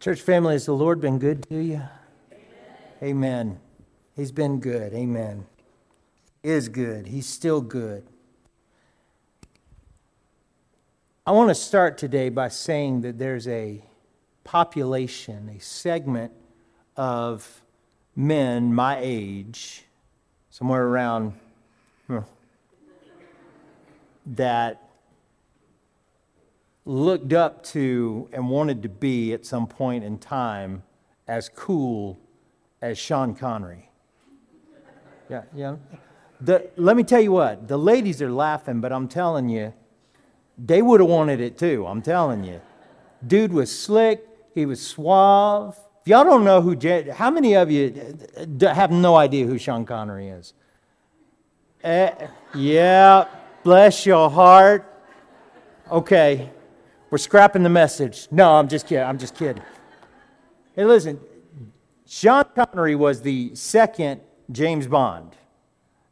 Church family, has the Lord been good to you? Amen. Amen. He's been good. Amen. Is good. He's still good. I want to start today by saying that there's a population, a segment of men my age, somewhere around, hmm, that looked up to and wanted to be at some point in time as cool as Sean Connery. Yeah, yeah. The, let me tell you what, the ladies are laughing, but I'm telling you, they would have wanted it too. I'm telling you. Dude was slick, he was suave. If y'all don't know who, how many of you have no idea who Sean Connery is? Uh, yeah, bless your heart. Okay, we're scrapping the message. No, I'm just kidding. I'm just kidding. Hey, listen, Sean Connery was the second James Bond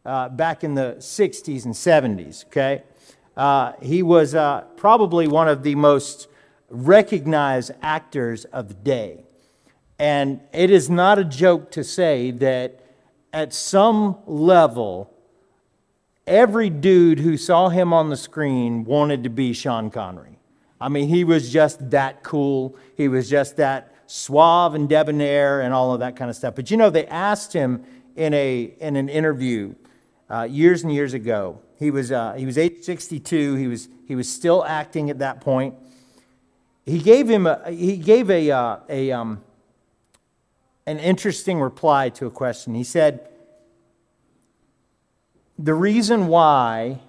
uh, back in the 60s and 70s, okay? Uh, he was uh, probably one of the most recognized actors of the day. And it is not a joke to say that at some level, every dude who saw him on the screen wanted to be Sean Connery. I mean, he was just that cool. He was just that suave and debonair and all of that kind of stuff. But you know, they asked him in, a, in an interview uh, years and years ago. He was, uh, he was age 62. He was, he was still acting at that point. He gave him a, he gave a, uh, a, um, an interesting reply to a question. He said, The reason why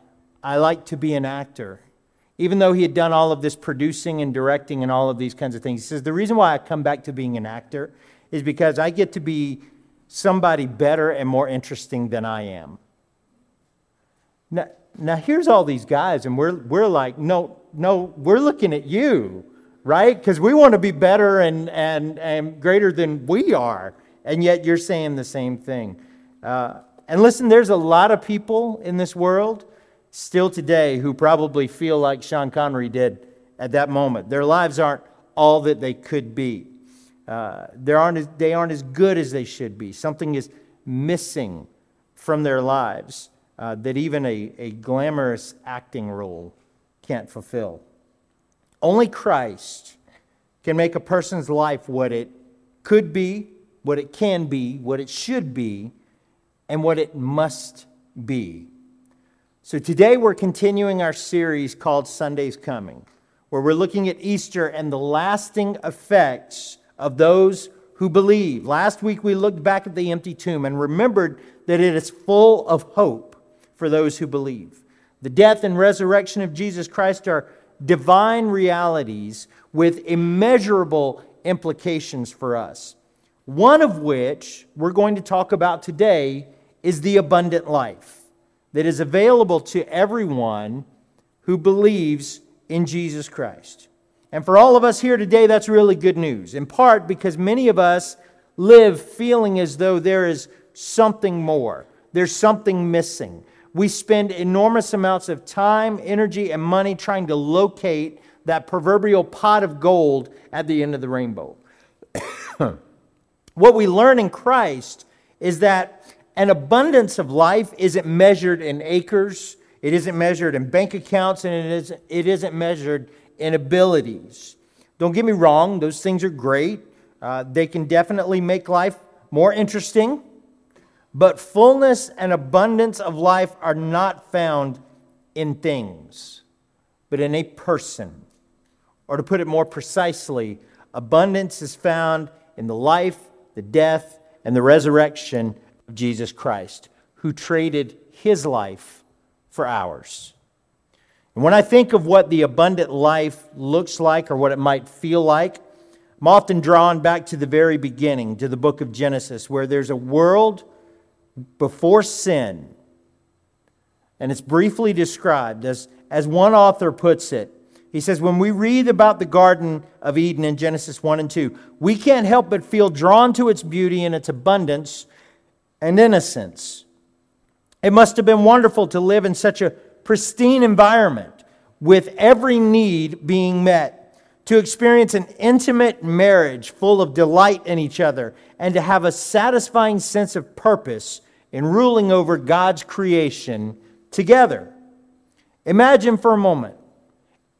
I like to be an actor even though he had done all of this producing and directing and all of these kinds of things. He says, The reason why I come back to being an actor is because I get to be somebody better and more interesting than I am. Now, now here's all these guys, and we're, we're like, no, no, we're looking at you, right? Because we want to be better and, and, and greater than we are. And yet you're saying the same thing. Uh, and listen, there's a lot of people in this world still today who probably feel like Sean Connery did at that moment. Their lives aren't all that they could be. Uh, they, aren't as, they aren't as good as they should be. Something is missing from their lives uh, that even a, a glamorous acting role can't fulfill. Only Christ can make a person's life what it could be, what it can be, what it should be, and what it must be. So today we're continuing our series called Sunday's Coming, where we're looking at Easter and the lasting effects of those who believe. Last week we looked back at the empty tomb and remembered that it is full of hope for those who believe. The death and resurrection of Jesus Christ are divine realities with immeasurable implications for us. One of which we're going to talk about today is the abundant life that is available to everyone who believes in Jesus Christ. And for all of us here today, that's really good news, in part because many of us live feeling as though there is something more, there's something missing. We spend enormous amounts of time, energy, and money trying to locate that proverbial pot of gold at the end of the rainbow. what we learn in Christ is that an abundance of life isn't measured in acres, it isn't measured in bank accounts, and it isn't, it isn't measured in abilities. Don't get me wrong, those things are great. Uh, they can definitely make life more interesting. But fullness and abundance of life are not found in things, but in a person. Or to put it more precisely, abundance is found in the life, the death, and the resurrection of Jesus Christ, who traded his life for ours. And when I think of what the abundant life looks like or what it might feel like, I'm often drawn back to the very beginning, to the book of Genesis, where there's a world before sin. And it's briefly described as, as one author puts it. He says, when we read about the Garden of Eden in Genesis 1 and 2, we can't help but feel drawn to its beauty and its abundance and innocence. It must have been wonderful to live in such a pristine environment with every need being met, to experience an intimate marriage full of delight in each other, and to have a satisfying sense of purpose in ruling over God's creation together. Imagine for a moment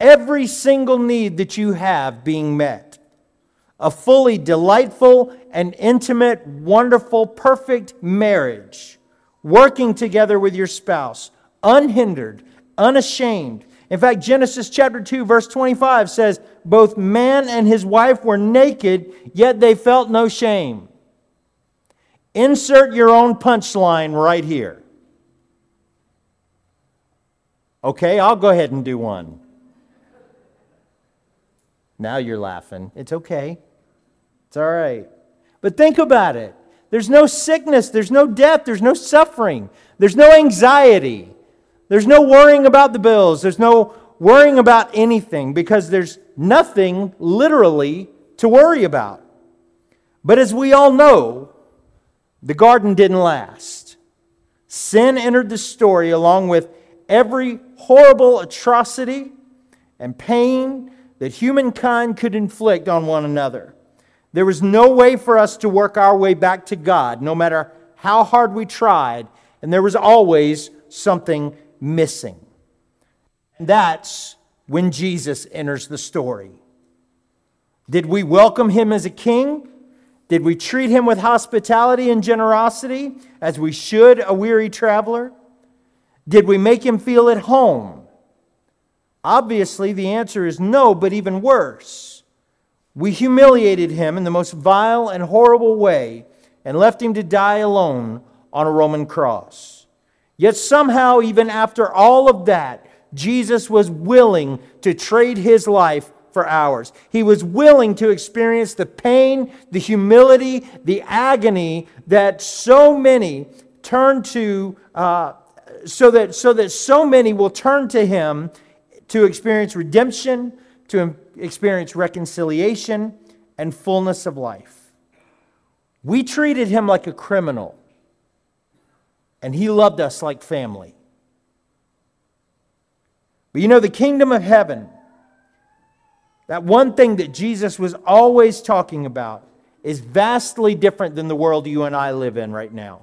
every single need that you have being met. A fully delightful and intimate, wonderful, perfect marriage, working together with your spouse, unhindered, unashamed. In fact, Genesis chapter 2, verse 25 says, Both man and his wife were naked, yet they felt no shame. Insert your own punchline right here. Okay, I'll go ahead and do one. Now you're laughing. It's okay. It's all right. But think about it. There's no sickness, there's no death, there's no suffering, there's no anxiety, there's no worrying about the bills, there's no worrying about anything because there's nothing literally to worry about. But as we all know, the garden didn't last. Sin entered the story along with every horrible atrocity and pain that humankind could inflict on one another. There was no way for us to work our way back to God, no matter how hard we tried, and there was always something missing. And that's when Jesus enters the story. Did we welcome him as a king? Did we treat him with hospitality and generosity as we should a weary traveler? Did we make him feel at home? Obviously, the answer is no, but even worse. We humiliated him in the most vile and horrible way and left him to die alone on a Roman cross. Yet somehow, even after all of that, Jesus was willing to trade his life for ours. He was willing to experience the pain, the humility, the agony that so many turn to, uh, so, that, so that so many will turn to him to experience redemption, to experience reconciliation, and fullness of life. We treated him like a criminal, and he loved us like family. But you know, the kingdom of heaven that one thing that Jesus was always talking about is vastly different than the world you and I live in right now.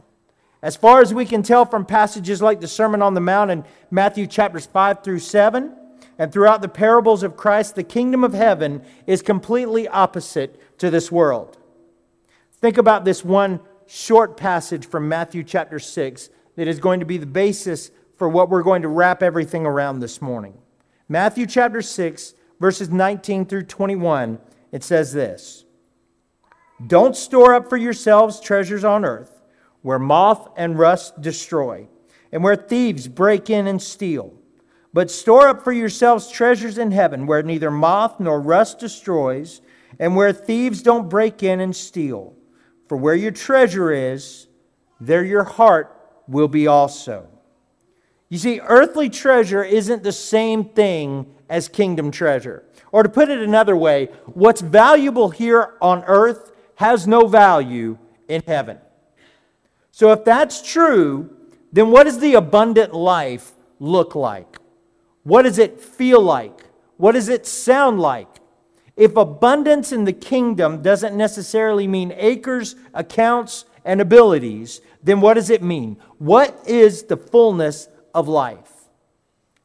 As far as we can tell from passages like the Sermon on the Mount in Matthew chapters 5 through 7, and throughout the parables of Christ, the kingdom of heaven is completely opposite to this world. Think about this one short passage from Matthew chapter 6 that is going to be the basis for what we're going to wrap everything around this morning. Matthew chapter 6, verses 19 through 21, it says this Don't store up for yourselves treasures on earth, where moth and rust destroy, and where thieves break in and steal. But store up for yourselves treasures in heaven, where neither moth nor rust destroys, and where thieves don't break in and steal. For where your treasure is, there your heart will be also. You see, earthly treasure isn't the same thing as kingdom treasure. Or to put it another way, what's valuable here on earth has no value in heaven. So if that's true, then what does the abundant life look like? What does it feel like? What does it sound like? If abundance in the kingdom doesn't necessarily mean acres, accounts, and abilities, then what does it mean? What is the fullness of life?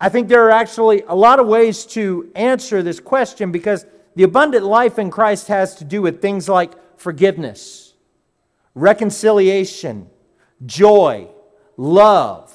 I think there are actually a lot of ways to answer this question because the abundant life in Christ has to do with things like forgiveness, reconciliation, joy, love.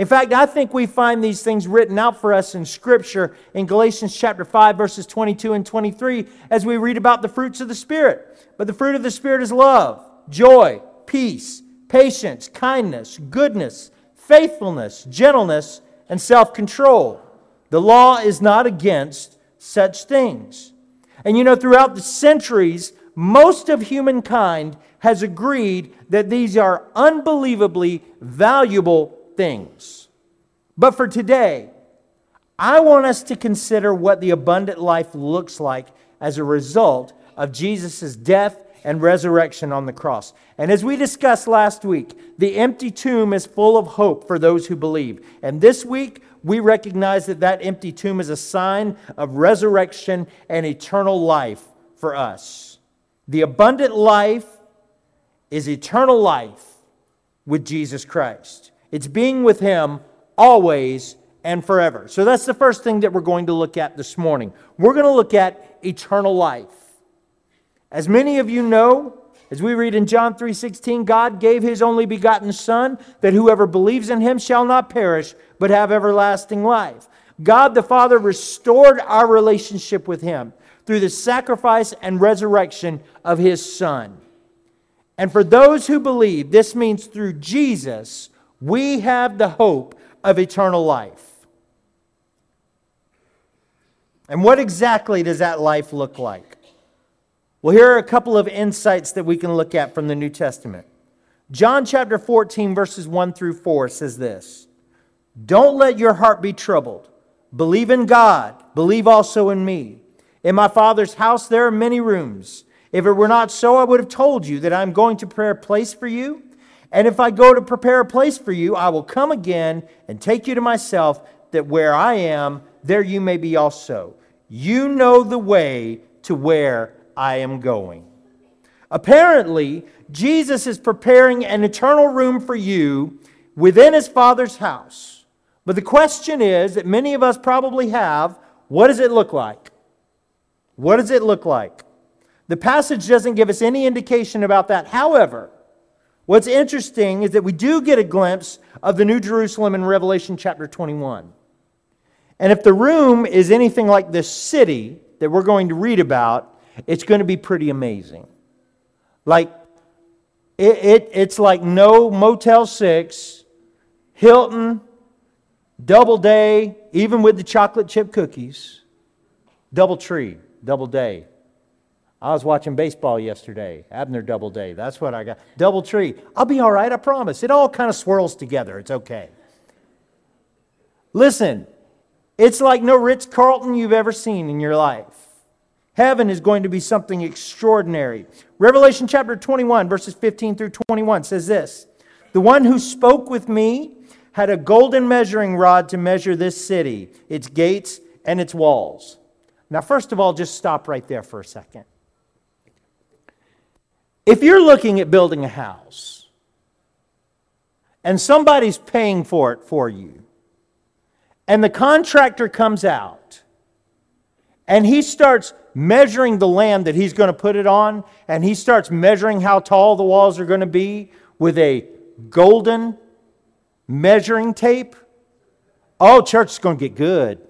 In fact, I think we find these things written out for us in Scripture in Galatians chapter 5, verses 22 and 23, as we read about the fruits of the Spirit. But the fruit of the Spirit is love, joy, peace, patience, kindness, goodness, faithfulness, gentleness, and self control. The law is not against such things. And you know, throughout the centuries, most of humankind has agreed that these are unbelievably valuable things. But for today, I want us to consider what the abundant life looks like as a result of Jesus' death and resurrection on the cross. And as we discussed last week, the empty tomb is full of hope for those who believe. And this week, we recognize that that empty tomb is a sign of resurrection and eternal life for us. The abundant life is eternal life with Jesus Christ. It's being with Him always and forever. So that's the first thing that we're going to look at this morning. We're going to look at eternal life. As many of you know, as we read in John 3:16, God gave his only begotten son that whoever believes in him shall not perish but have everlasting life. God the Father restored our relationship with him through the sacrifice and resurrection of his son. And for those who believe, this means through Jesus, we have the hope of eternal life. And what exactly does that life look like? Well, here are a couple of insights that we can look at from the New Testament. John chapter 14, verses 1 through 4 says this Don't let your heart be troubled. Believe in God, believe also in me. In my Father's house there are many rooms. If it were not so, I would have told you that I'm going to prepare a place for you. And if I go to prepare a place for you, I will come again and take you to myself, that where I am, there you may be also. You know the way to where I am going. Apparently, Jesus is preparing an eternal room for you within his Father's house. But the question is that many of us probably have what does it look like? What does it look like? The passage doesn't give us any indication about that. However, what's interesting is that we do get a glimpse of the New Jerusalem in Revelation chapter 21. And if the room is anything like this city that we're going to read about, it's going to be pretty amazing. Like, it, it, it's like no Motel 6, Hilton, Doubleday, even with the chocolate chip cookies, Doubletree, double day. I was watching baseball yesterday, Abner Doubleday. That's what I got. Doubletree. I'll be all right, I promise. It all kind of swirls together. It's okay. Listen, it's like no Ritz Carlton you've ever seen in your life. Heaven is going to be something extraordinary. Revelation chapter 21, verses 15 through 21 says this The one who spoke with me had a golden measuring rod to measure this city, its gates, and its walls. Now, first of all, just stop right there for a second. If you're looking at building a house and somebody's paying for it for you, and the contractor comes out and he starts measuring the land that he's going to put it on, and he starts measuring how tall the walls are going to be with a golden measuring tape. Oh, church is going to get good.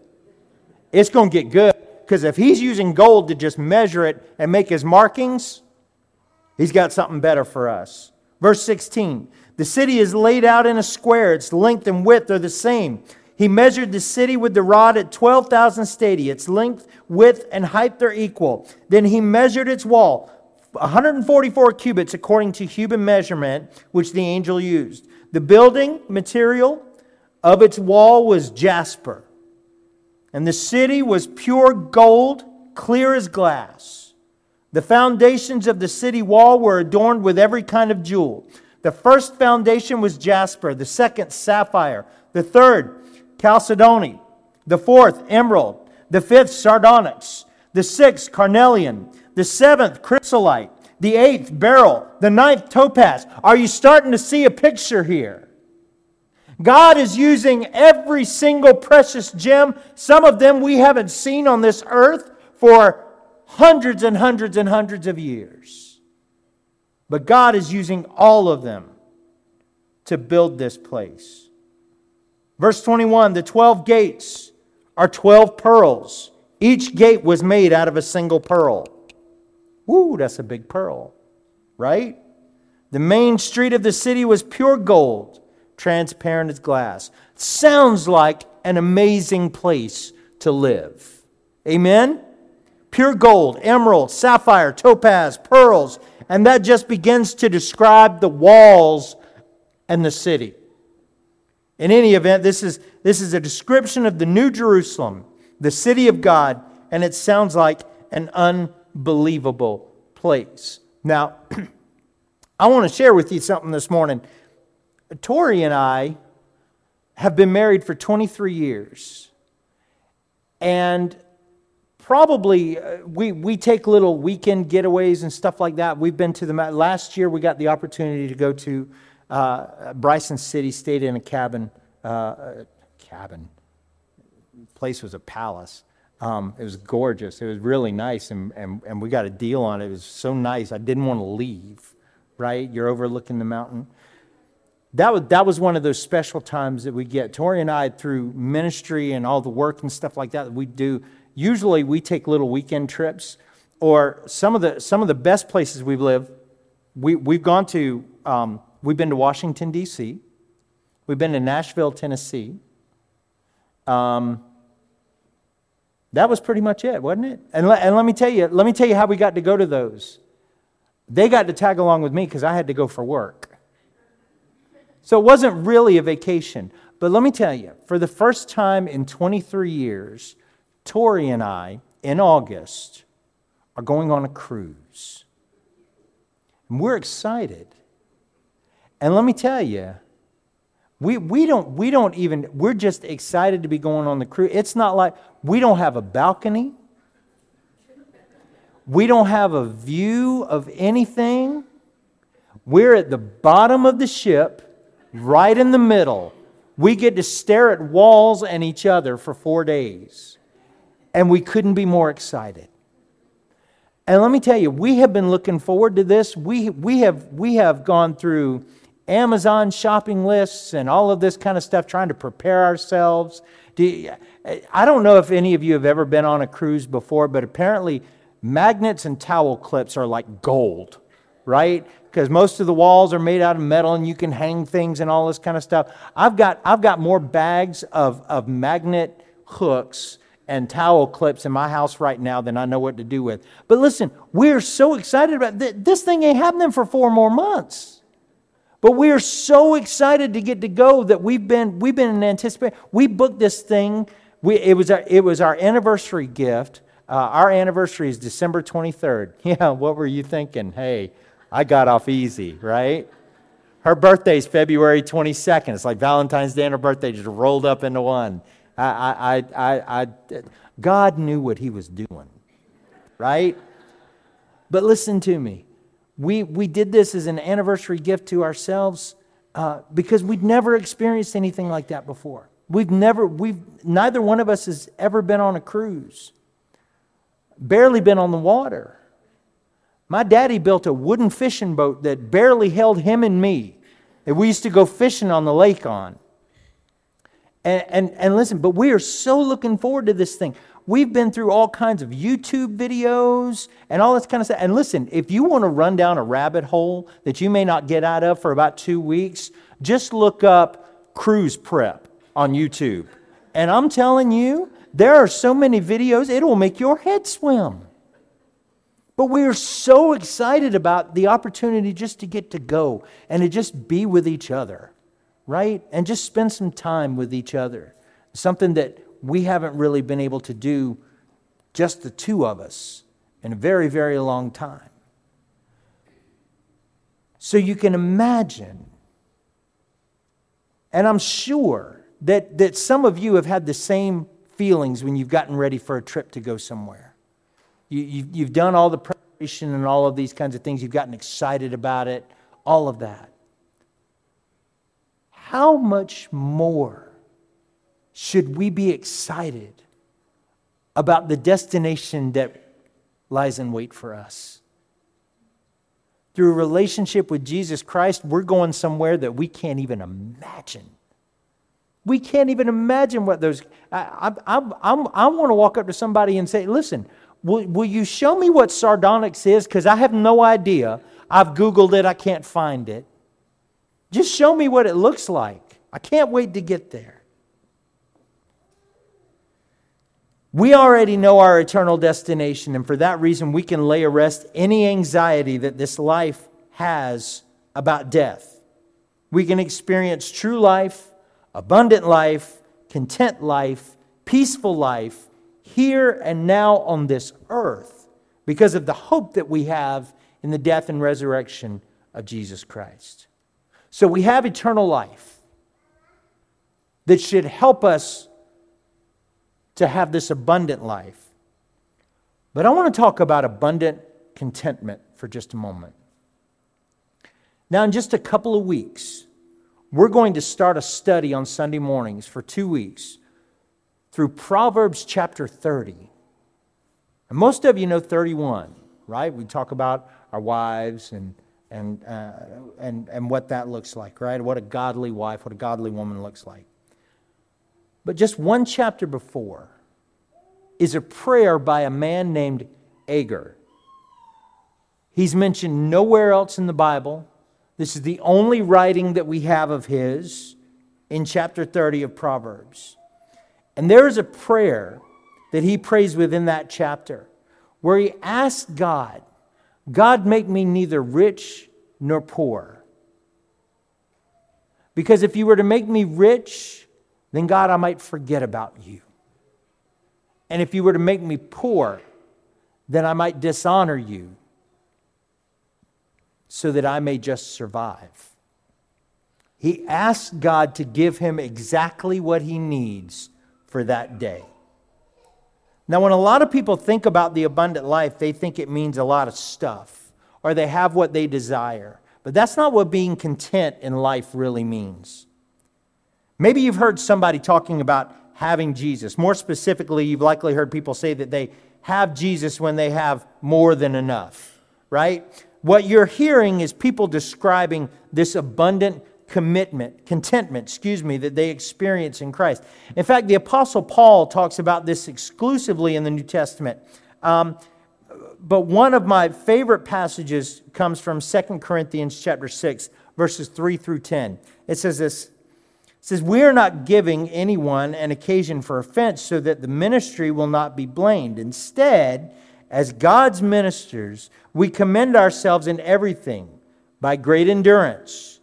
It's going to get good. Because if he's using gold to just measure it and make his markings, he's got something better for us. Verse 16 The city is laid out in a square, its length and width are the same. He measured the city with the rod at 12,000 stadia. Its length, width, and height are equal. Then he measured its wall, 144 cubits according to human measurement, which the angel used. The building material of its wall was jasper, and the city was pure gold, clear as glass. The foundations of the city wall were adorned with every kind of jewel. The first foundation was jasper, the second, sapphire, the third, chalcedony, the fourth, emerald, the fifth, sardonyx, the sixth, carnelian, the seventh, chrysolite, the eighth, beryl, the ninth, topaz. Are you starting to see a picture here? God is using every single precious gem. Some of them we haven't seen on this earth for hundreds and hundreds and hundreds of years. But God is using all of them to build this place. Verse 21 the 12 gates are 12 pearls. Each gate was made out of a single pearl. Woo, that's a big pearl, right? The main street of the city was pure gold, transparent as glass. Sounds like an amazing place to live. Amen? Pure gold, emerald, sapphire, topaz, pearls, and that just begins to describe the walls and the city. In any event, this is, this is a description of the New Jerusalem, the city of God, and it sounds like an unbelievable place. Now, I want to share with you something this morning. Tori and I have been married for 23 years. And probably uh, we, we take little weekend getaways and stuff like that. We've been to the last year. We got the opportunity to go to uh, Bryson City, stayed in a cabin. Uh, cabin. place was a palace. Um, it was gorgeous. It was really nice, and, and, and we got a deal on it. It was so nice. I didn't want to leave. Right, you're overlooking the mountain. That was, that was one of those special times that we get. Tori and I, through ministry and all the work and stuff like that that we do, usually we take little weekend trips or some of the some of the best places we've lived we, we've gone to um, we've been to washington d.c we've been to nashville tennessee. Um, that was pretty much it wasn't it? And, le- and let me tell you let me tell you how we got to go to those. They got to tag along with me because i had to go for work. So it wasn't really a vacation. But let me tell you for the first time in 23 years Tori and I, in August, are going on a cruise. And we're excited. And let me tell you, we, we, don't, we don't even, we're just excited to be going on the cruise. It's not like we don't have a balcony, we don't have a view of anything. We're at the bottom of the ship, right in the middle. We get to stare at walls and each other for four days and we couldn't be more excited. And let me tell you, we have been looking forward to this. We, we, have, we have gone through Amazon shopping lists and all of this kind of stuff trying to prepare ourselves. Do you, I don't know if any of you have ever been on a cruise before, but apparently magnets and towel clips are like gold, right? Because most of the walls are made out of metal and you can hang things and all this kind of stuff. I've got, I've got more bags of, of magnet hooks and towel clips in my house right now than I know what to do with. But listen, we're so excited about th- this thing ain't happening for four more months. But we are so excited to get to go that we've been we've been in anticipation. We booked this thing. We, it was our, it was our anniversary gift. Uh, our anniversary is December 23rd. Yeah, what were you thinking? Hey, I got off easy, right? Her birthday's February 22nd. It's like Valentine's Day and her birthday just rolled up into one. I, I, I, I, God knew what he was doing, right? But listen to me. We, we did this as an anniversary gift to ourselves uh, because we'd never experienced anything like that before. We've never, we've, neither one of us has ever been on a cruise, barely been on the water. My daddy built a wooden fishing boat that barely held him and me that we used to go fishing on the lake on. And, and, and listen, but we are so looking forward to this thing. We've been through all kinds of YouTube videos and all this kind of stuff. And listen, if you want to run down a rabbit hole that you may not get out of for about two weeks, just look up cruise prep on YouTube. And I'm telling you, there are so many videos, it will make your head swim. But we are so excited about the opportunity just to get to go and to just be with each other right? And just spend some time with each other. Something that we haven't really been able to do, just the two of us, in a very, very long time. So you can imagine, and I'm sure that, that some of you have had the same feelings when you've gotten ready for a trip to go somewhere. You, you, you've done all the preparation and all of these kinds of things, you've gotten excited about it, all of that how much more should we be excited about the destination that lies in wait for us? Through a relationship with Jesus Christ, we're going somewhere that we can't even imagine. We can't even imagine what those. I, I, I, I want to walk up to somebody and say, listen, will, will you show me what sardonyx is? Because I have no idea. I've Googled it, I can't find it. Just show me what it looks like. I can't wait to get there. We already know our eternal destination, and for that reason, we can lay arrest any anxiety that this life has about death. We can experience true life, abundant life, content life, peaceful life here and now on this earth because of the hope that we have in the death and resurrection of Jesus Christ. So we have eternal life. that should help us to have this abundant life. But I want to talk about abundant contentment for just a moment. Now, in just a couple of weeks, we're going to start a study on Sunday mornings for two weeks through Proverbs chapter 30. And most of you know 31, right? We talk about our wives and, and, uh, and, and what that looks like, right? What a godly wife, what a godly woman looks like. But just one chapter before is a prayer by a man named Agur. He's mentioned nowhere else in the Bible. This is the only writing that we have of his in chapter 30 of Proverbs. And there is a prayer that he prays within that chapter where he asks God, God, make me neither rich nor poor. Because if you were to make me rich, then God, I might forget about you. And if you were to make me poor, then I might dishonor you so that I may just survive. He asked God to give him exactly what he needs for that day. Now, when a lot of people think about the abundant life, they think it means a lot of stuff or they have what they desire. But that's not what being content in life really means. Maybe you've heard somebody talking about having Jesus. More specifically, you've likely heard people say that they have Jesus when they have more than enough, right? What you're hearing is people describing this abundant commitment, contentment, excuse me, that they experience in Christ. In fact, the Apostle Paul talks about this exclusively in the New Testament. Um, but one of my favorite passages comes from 2 Corinthians chapter 6, verses 3 through 10. It says this it says, We are not giving anyone an occasion for offense so that the ministry will not be blamed. Instead, as God's ministers, we commend ourselves in everything by great endurance,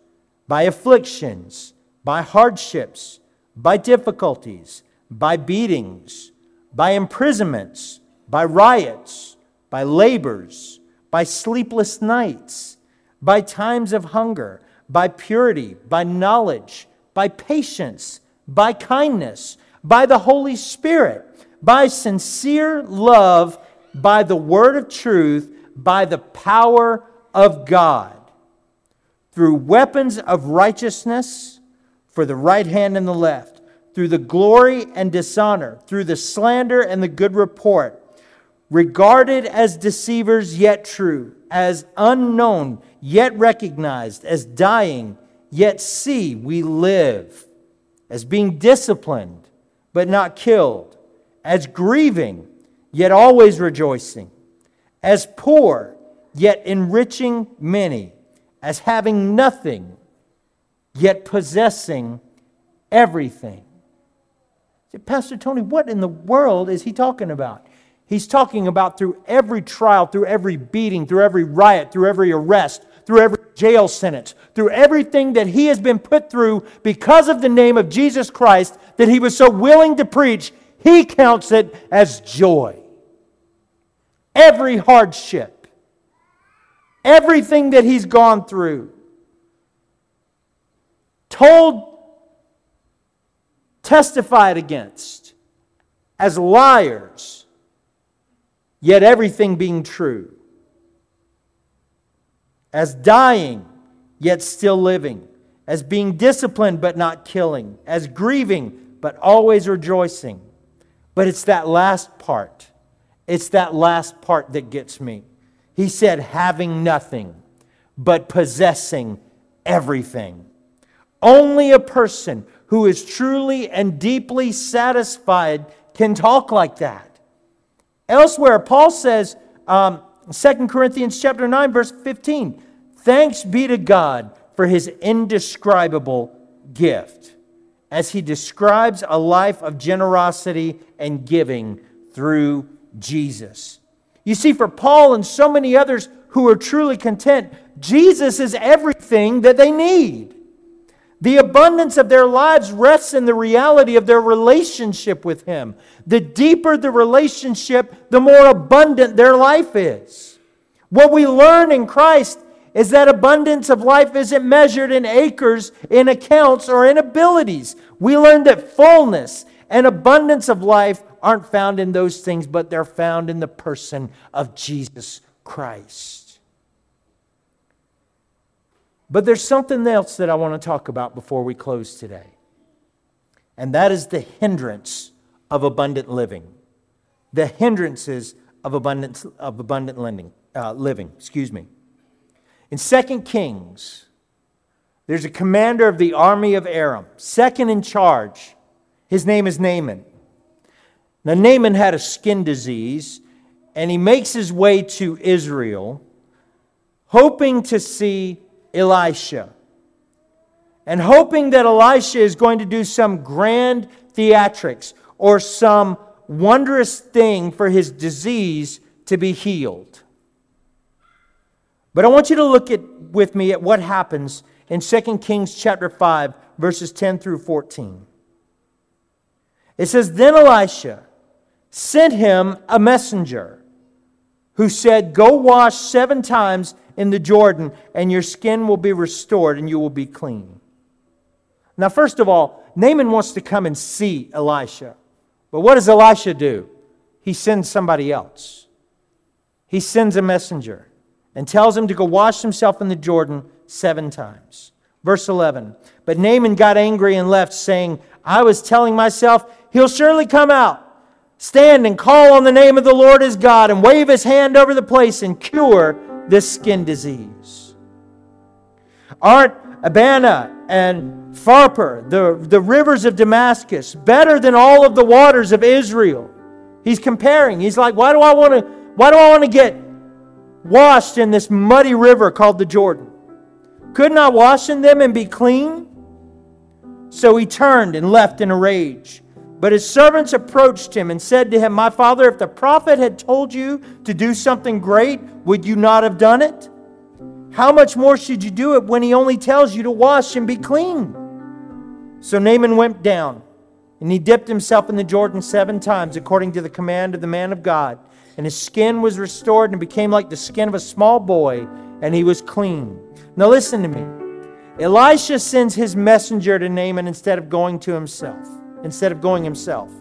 by afflictions, by hardships, by difficulties, by beatings, by imprisonments, by riots, by labors, by sleepless nights, by times of hunger, by purity, by knowledge by patience, by kindness, by the Holy Spirit, by sincere love, by the word of truth, by the power of God, through weapons of righteousness for the right hand and the left, through the glory and dishonor, through the slander and the good report, regarded as deceivers yet true, as unknown yet recognized, as dying Yet see, we live as being disciplined, but not killed, as grieving, yet always rejoicing, as poor, yet enriching many, as having nothing, yet possessing everything. Pastor Tony, what in the world is he talking about? He's talking about through every trial, through every beating, through every riot, through every arrest, through every jail sentence, through everything that he has been put through because of the name of Jesus Christ that he was so willing to preach, he counts it as joy. Every hardship, everything that he's gone through, told, testified against as liars, yet everything being true as dying, yet still living, as being disciplined, but not killing, as grieving, but always rejoicing. But it's that last part. It's that last part that gets me. He said, having nothing, but possessing everything. Only a person who is truly and deeply satisfied can talk like that. Elsewhere, Paul says, um, 2 Corinthians chapter 9, verse 15, Thanks be to God for his indescribable gift as he describes a life of generosity and giving through Jesus. You see, for Paul and so many others who are truly content, Jesus is everything that they need. The abundance of their lives rests in the reality of their relationship with Him. The deeper the relationship, the more abundant their life is. What we learn in Christ is that abundance of life isn't measured in acres, in accounts, or in abilities. We learn that fullness and abundance of life aren't found in those things, but they're found in the person of Jesus Christ. But there's something else that I want to talk about before we close today, and that is the hindrance of abundant living. The hindrances of abundant, of abundant living, uh, living. Excuse me. In 2 Kings, there's a commander of the army of Aram, second in charge. His name is Naaman. Now, Naaman had a skin disease, and he makes his way to Israel, hoping to see Elisha. And hoping that Elisha is going to do some grand theatrics or some wondrous thing for his disease to be healed. But I want you to look at, with me at what happens in 2 Kings chapter 5, verses 10 through 14. It says, Then Elisha sent him a messenger who said, Go wash seven times in the Jordan, and your skin will be restored and you will be clean. Now, first of all, Naaman wants to come and see Elisha. But what does Elisha do? He sends somebody else. He sends a messenger and tells him to go wash himself in the Jordan seven times. Verse 11 But Naaman got angry and left, saying, I was telling myself, he'll surely come out, stand and call on the name of the Lord his God, and wave his hand over the place and cure this skin disease. Aren't Abana and Pharpar, the, the rivers of Damascus, better than all of the waters of Israel? He's comparing. He's like, why do I want to, why do I want to get washed in this muddy river called the Jordan. Couldn't I wash in them and be clean? So he turned and left in a rage. But his servants approached him and said to him, My father, if the prophet had told you to do something great, would you not have done it? How much more should you do it when he only tells you to wash and be clean? So Naaman went down, and he dipped himself in the Jordan seven times, according to the command of the man of God and his skin was restored and became like the skin of a small boy, and he was clean. Now, listen to me. Elisha sends his messenger to Naaman instead of going to himself, instead of going himself.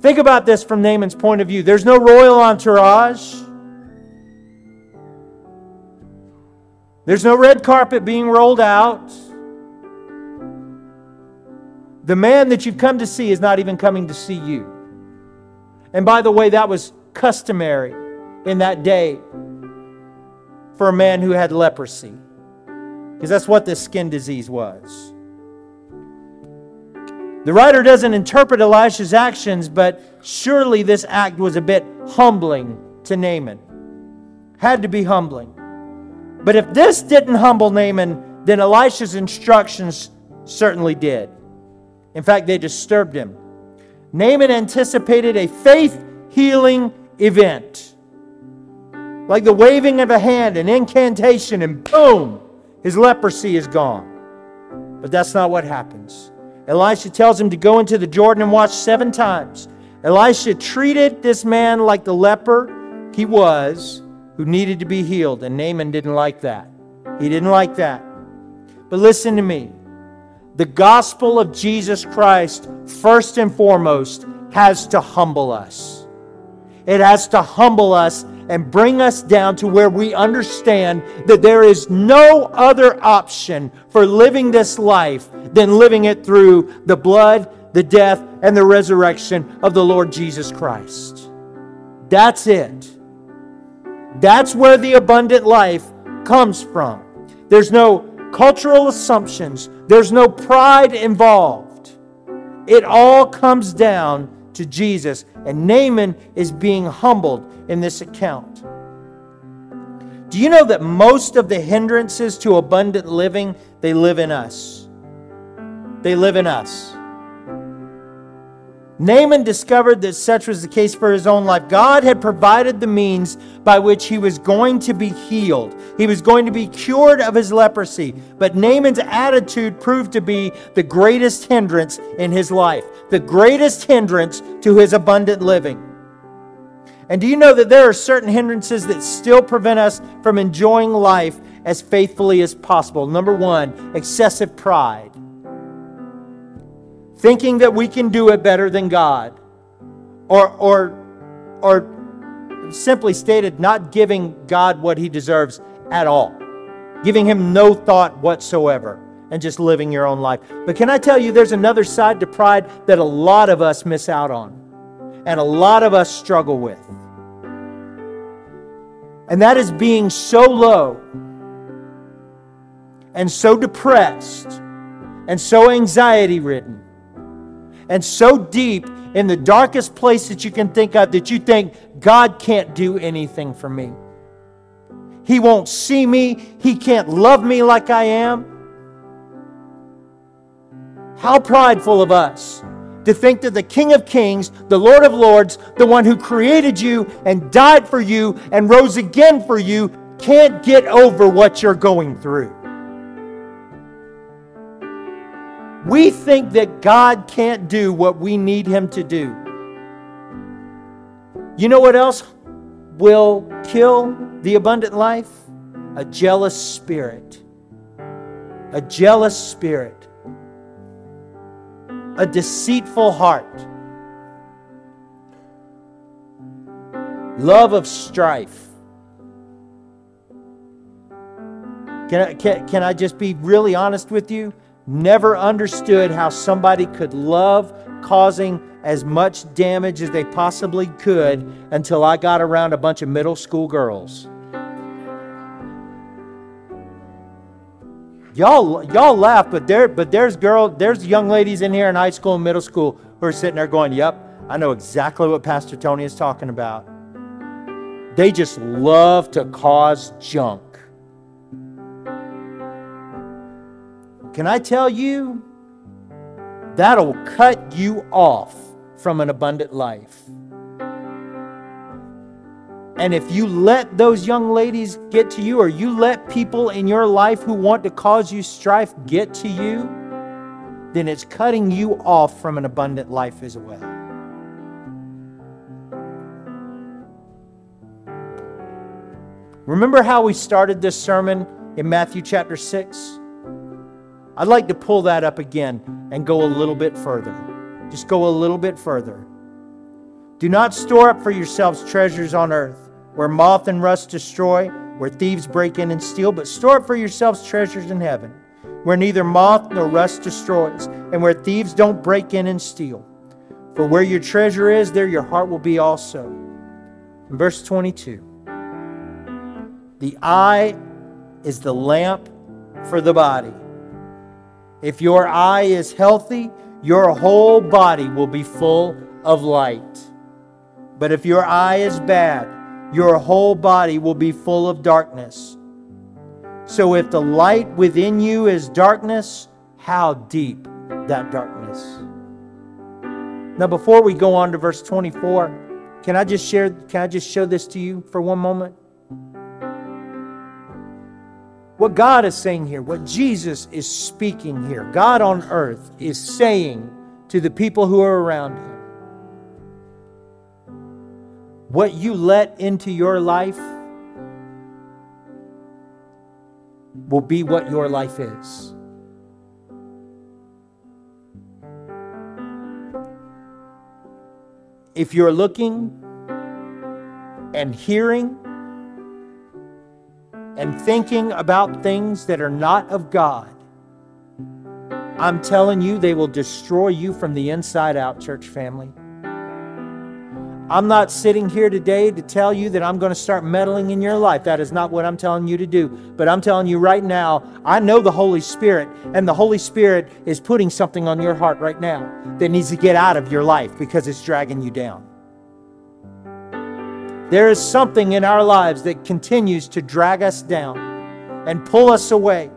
Think about this from Naaman's point of view. There's no royal entourage. There's no red carpet being rolled out. The man that you've come to see is not even coming to see you. And by the way, that was customary in that day for a man who had leprosy, because that's what this skin disease was. The writer doesn't interpret Elisha's actions, but surely this act was a bit humbling to Naaman. Had to be humbling. But if this didn't humble Naaman, then Elisha's instructions certainly did. In fact, they disturbed him. Naaman anticipated a faith healing event. Like the waving of a hand, an incantation, and boom, his leprosy is gone. But that's not what happens. Elisha tells him to go into the Jordan and wash seven times. Elisha treated this man like the leper he was, who needed to be healed, and Naaman didn't like that. He didn't like that. But listen to me. The gospel of Jesus Christ, first and foremost, has to humble us. It has to humble us and bring us down to where we understand that there is no other option for living this life than living it through the blood, the death, and the resurrection of the Lord Jesus Christ. That's it. That's where the abundant life comes from. There's no cultural assumptions, there's no pride involved. It all comes down to Jesus, and Naaman is being humbled in this account. Do you know that most of the hindrances to abundant living, they live in us? They live in us. Naaman discovered that such was the case for his own life. God had provided the means by which he was going to be healed. He was going to be cured of his leprosy. But Naaman's attitude proved to be the greatest hindrance in his life, the greatest hindrance to his abundant living. And do you know that there are certain hindrances that still prevent us from enjoying life as faithfully as possible? Number one, excessive pride. Thinking that we can do it better than God. Or, or, or simply stated, not giving God what he deserves at all. Giving him no thought whatsoever and just living your own life. But can I tell you, there's another side to pride that a lot of us miss out on and a lot of us struggle with. And that is being so low and so depressed and so anxiety ridden and so deep in the darkest place that you can think of that you think God can't do anything for me. He won't see me. He can't love me like I am. How prideful of us to think that the King of Kings, the Lord of Lords, the one who created you and died for you and rose again for you, can't get over what you're going through. We think that God can't do what we need Him to do. You know what else will kill the abundant life? A jealous spirit. A jealous spirit a deceitful heart, love of strife. Can I, can, can I just be really honest with you? Never understood how somebody could love causing as much damage as they possibly could until I got around a bunch of middle school girls. Y'all, y'all laugh, but there, but there's girl, there's young ladies in here in high school and middle school who are sitting there going, "Yep, I know exactly what Pastor Tony is talking about." They just love to cause junk. Can I tell you? That'll cut you off from an abundant life. And if you let those young ladies get to you, or you let people in your life who want to cause you strife get to you, then it's cutting you off from an abundant life as well. Remember how we started this sermon in Matthew chapter 6? I'd like to pull that up again and go a little bit further. Just go a little bit further. Do not store up for yourselves treasures on earth where moth and rust destroy, where thieves break in and steal, but store up for yourselves treasures in heaven, where neither moth nor rust destroys, and where thieves don't break in and steal. For where your treasure is, there your heart will be also. In verse 22 The eye is the lamp for the body. If your eye is healthy, your whole body will be full of light. But if your eye is bad, your whole body will be full of darkness. So if the light within you is darkness, how deep that darkness. Now before we go on to verse 24, can I just share can I just show this to you for one moment? What God is saying here, what Jesus is speaking here, God on earth is saying to the people who are around him what you let into your life will be what your life is. If you're looking and hearing and thinking about things that are not of God, I'm telling you, they will destroy you from the inside out, church family. I'm not sitting here today to tell you that I'm going to start meddling in your life. That is not what I'm telling you to do. But I'm telling you right now, I know the Holy Spirit, and the Holy Spirit is putting something on your heart right now that needs to get out of your life because it's dragging you down. There is something in our lives that continues to drag us down and pull us away.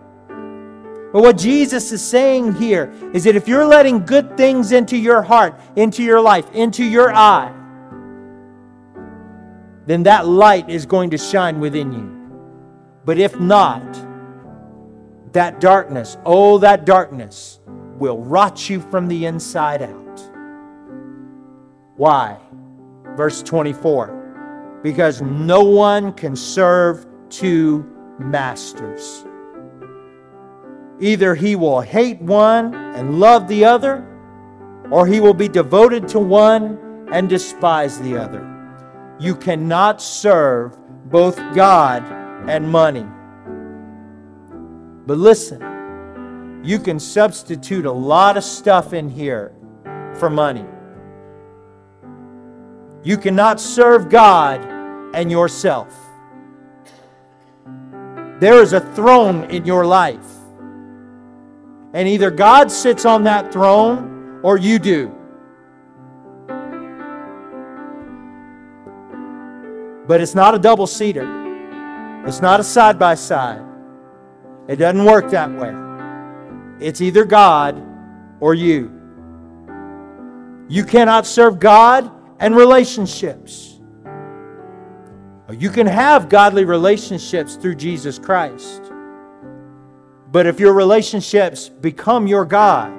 But what Jesus is saying here is that if you're letting good things into your heart, into your life, into your eye, then that light is going to shine within you. But if not, that darkness, oh, that darkness will rot you from the inside out. Why? Verse 24 because no one can serve two masters. Either he will hate one and love the other, or he will be devoted to one and despise the other. You cannot serve both God and money. But listen, you can substitute a lot of stuff in here for money. You cannot serve God and yourself. There is a throne in your life. And either God sits on that throne or you do. But it's not a double seater, it's not a side by side. It doesn't work that way. It's either God or you. You cannot serve God and relationships. You can have godly relationships through Jesus Christ. But if your relationships become your God,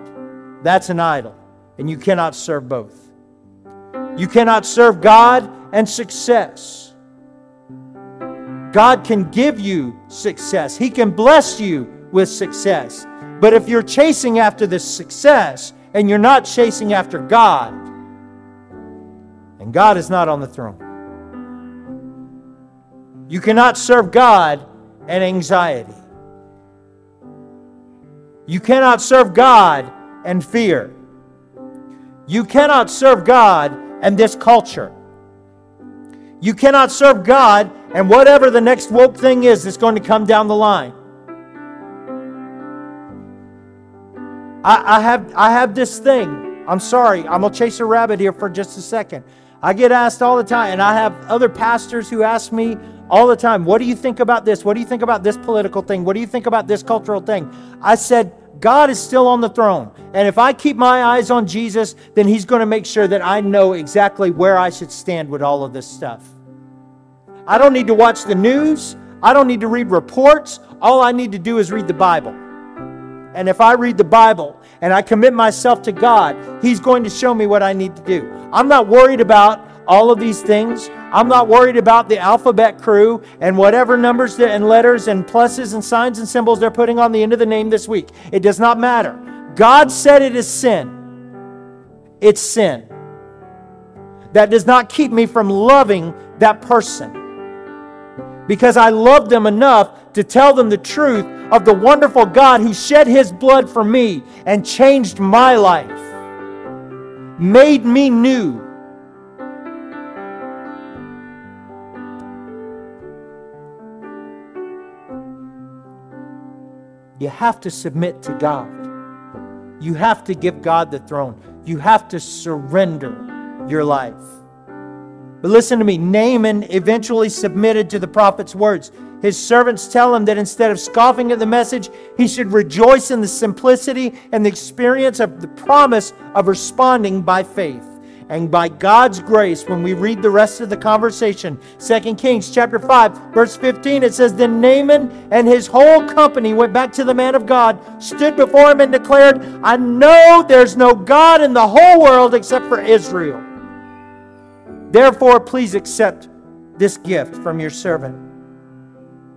that's an idol, and you cannot serve both. You cannot serve God and success. God can give you success, He can bless you with success. But if you're chasing after this success and you're not chasing after God, and God is not on the throne, you cannot serve God and anxiety. You cannot serve God and fear. You cannot serve God and this culture. You cannot serve God and whatever the next woke thing is that's going to come down the line. I, I have, I have this thing. I'm sorry, I'm going to chase a rabbit here for just a second. I get asked all the time, and I have other pastors who ask me all the time, What do you think about this? What do you think about this political thing? What do you think about this cultural thing? I said, God is still on the throne. And if I keep my eyes on Jesus, then He's going to make sure that I know exactly where I should stand with all of this stuff. I don't need to watch the news. I don't need to read reports. All I need to do is read the Bible. And if I read the Bible and I commit myself to God, He's going to show me what I need to do. I'm not worried about all of these things. I'm not worried about the alphabet crew and whatever numbers and letters and pluses and signs and symbols they're putting on the end of the name this week. It does not matter. God said it is sin. It's sin. That does not keep me from loving that person. Because I love them enough to tell them the truth of the wonderful God who shed his blood for me and changed my life, made me new You have to submit to God. You have to give God the throne. You have to surrender your life. But listen to me Naaman eventually submitted to the prophet's words. His servants tell him that instead of scoffing at the message, he should rejoice in the simplicity and the experience of the promise of responding by faith. And by God's grace, when we read the rest of the conversation, 2 Kings chapter 5, verse 15, it says, Then Naaman and his whole company went back to the man of God, stood before him, and declared, I know there's no God in the whole world except for Israel. Therefore, please accept this gift from your servant.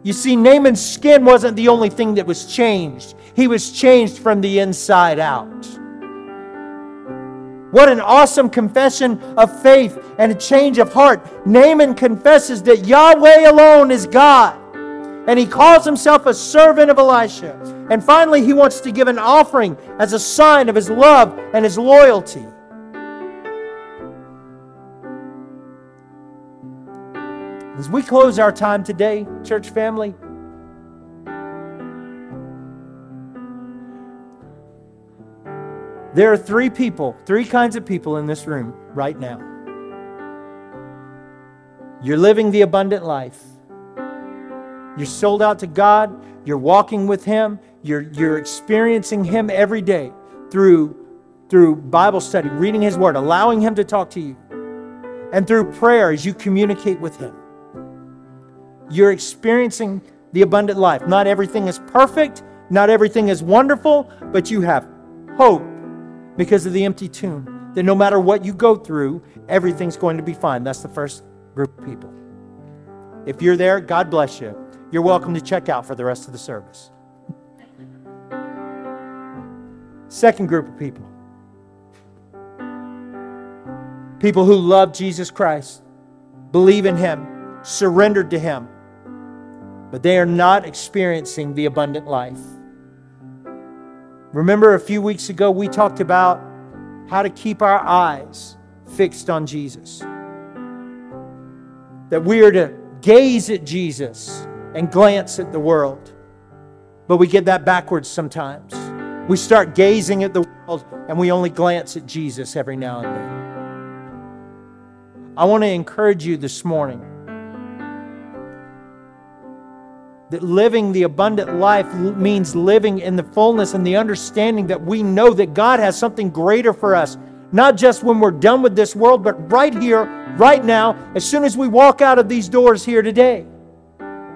You see, Naaman's skin wasn't the only thing that was changed, he was changed from the inside out. What an awesome confession of faith and a change of heart. Naaman confesses that Yahweh alone is God. And he calls himself a servant of Elisha. And finally, he wants to give an offering as a sign of his love and his loyalty. As we close our time today, church family, There are three people, three kinds of people in this room right now. You're living the abundant life. You're sold out to God. You're walking with Him. You're, you're experiencing Him every day through, through Bible study, reading His Word, allowing Him to talk to you, and through prayer as you communicate with Him. You're experiencing the abundant life. Not everything is perfect, not everything is wonderful, but you have hope because of the empty tomb. That no matter what you go through, everything's going to be fine. That's the first group of people. If you're there, God bless you. You're welcome to check out for the rest of the service. Second group of people people who love Jesus Christ, believe in Him, surrendered to Him, but they are not experiencing the abundant life. Remember a few weeks ago, we talked about how to keep our eyes fixed on Jesus. That we are to gaze at Jesus and glance at the world. But we get that backwards sometimes. We start gazing at the world and we only glance at Jesus every now and then. I want to encourage you this morning that living the abundant life means living in the fullness and the understanding that we know that God has something greater for us, not just when we're done with this world, but right here, right now, as soon as we walk out of these doors here today.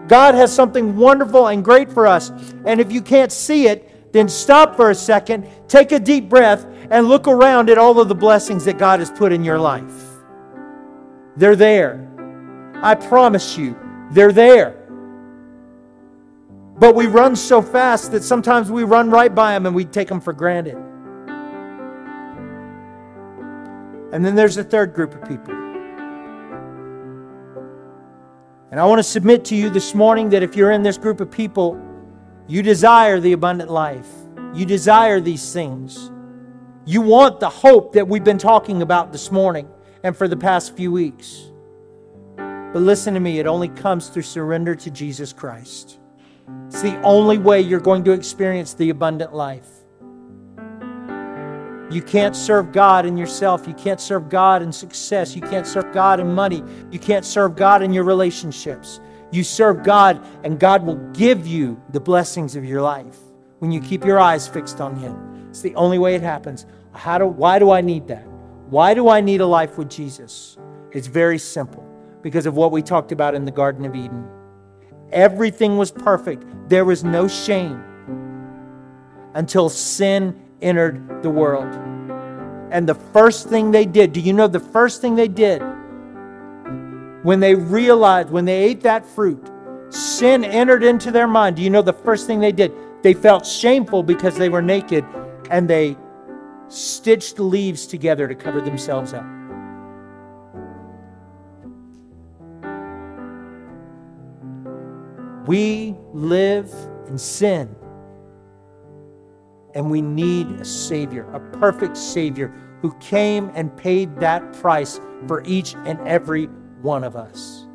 God has something wonderful and great for us. And if you can't see it, then stop for a second, take a deep breath, and look around at all of the blessings that God has put in your life. They're there. I promise you, they're there. But we run so fast that sometimes we run right by them and we take them for granted. And then there's a third group of people. And I want to submit to you this morning that if you're in this group of people, you desire the abundant life. You desire these things. You want the hope that we've been talking about this morning and for the past few weeks. But listen to me, it only comes through surrender to Jesus Christ. It's the only way you're going to experience the abundant life. You can't serve God in yourself. You can't serve God in success. You can't serve God in money. You can't serve God in your relationships. You serve God, and God will give you the blessings of your life when you keep your eyes fixed on Him. It's the only way it happens. How do, why do I need that? Why do I need a life with Jesus? It's very simple because of what we talked about in the Garden of Eden. Everything was perfect, there was no shame until sin entered the world. And the first thing they did, do you know the first thing they did? When they realized, when they ate that fruit, sin entered into their mind. Do you know the first thing they did? They felt shameful because they were naked and they stitched leaves together to cover themselves up. We live in sin. And we need a Savior, a perfect Savior who came and paid that price for each and every one of us.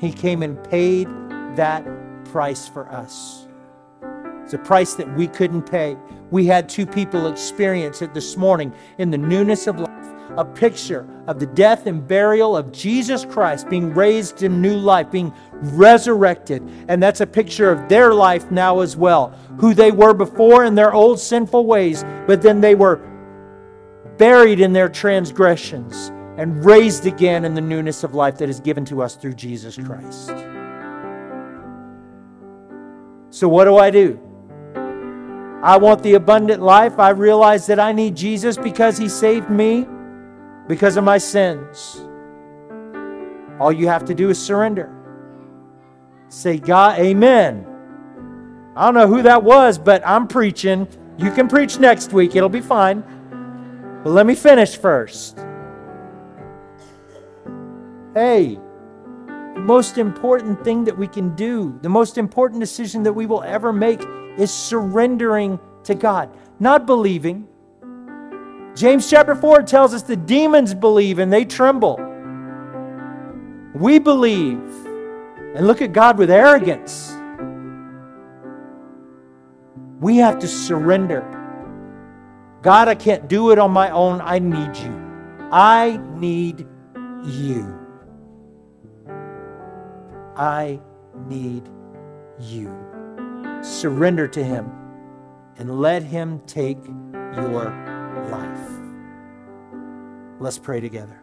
He came and paid that price for us. It's a price that we couldn't pay. We had two people experience it this morning in the newness of life a picture of the death and burial of Jesus Christ being raised in new life, being resurrected. And that's a picture of their life now as well, who they were before in their old sinful ways, but then they were buried in their transgressions and raised again in the newness of life that is given to us through Jesus Christ. So, what do I do? I want the abundant life. I realize that I need Jesus because He saved me because of my sins. All you have to do is surrender. Say, God, Amen. I don't know who that was, but I'm preaching. You can preach next week, it'll be fine. But let me finish first. Hey, the most important thing that we can do, the most important decision that we will ever make is surrendering to God, not believing. James chapter 4 tells us the demons believe and they tremble. We believe and look at God with arrogance. We have to surrender. God, I can't do it on my own. I need you. I need you. I need you. Surrender to Him and let Him take your. Let's pray together.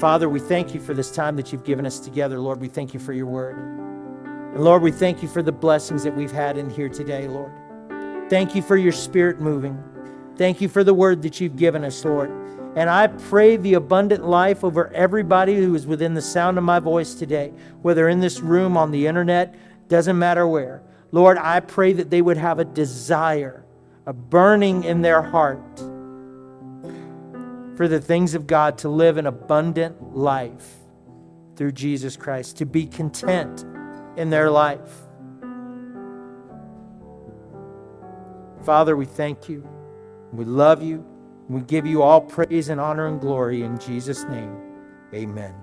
Father, we thank you for this time that you've given us together. Lord, we thank you for your word. And Lord, we thank you for the blessings that we've had in here today, Lord. Thank you for your spirit moving. Thank you for the word that you've given us, Lord. And I pray the abundant life over everybody who is within the sound of my voice today, whether in this room, on the internet, doesn't matter where. Lord, I pray that they would have a desire, a burning in their heart for the things of God, to live an abundant life through Jesus Christ, to be content in their life. Father, we thank you. We love you. We give you all praise and honor and glory in Jesus' name. Amen.